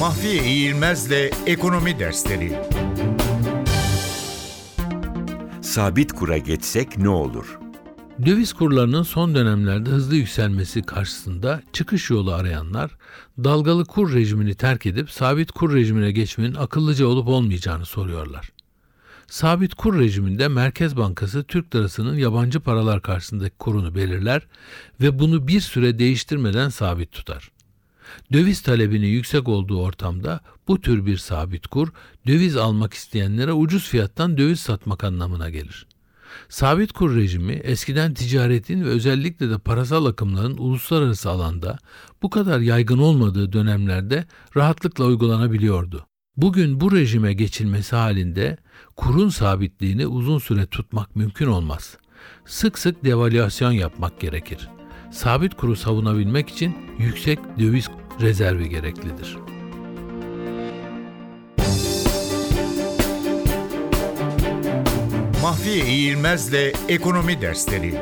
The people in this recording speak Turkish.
Mahfiye İğilmez'le Ekonomi Dersleri Sabit kura geçsek ne olur? Döviz kurlarının son dönemlerde hızlı yükselmesi karşısında çıkış yolu arayanlar dalgalı kur rejimini terk edip sabit kur rejimine geçmenin akıllıca olup olmayacağını soruyorlar. Sabit kur rejiminde Merkez Bankası Türk lirasının yabancı paralar karşısındaki kurunu belirler ve bunu bir süre değiştirmeden sabit tutar. Döviz talebinin yüksek olduğu ortamda bu tür bir sabit kur döviz almak isteyenlere ucuz fiyattan döviz satmak anlamına gelir. Sabit kur rejimi eskiden ticaretin ve özellikle de parasal akımların uluslararası alanda bu kadar yaygın olmadığı dönemlerde rahatlıkla uygulanabiliyordu. Bugün bu rejime geçilmesi halinde kurun sabitliğini uzun süre tutmak mümkün olmaz. Sık sık devalüasyon yapmak gerekir. Sabit kuru savunabilmek için yüksek döviz rezervi gereklidir. Mahfiye İğilmez'le Ekonomi Dersleri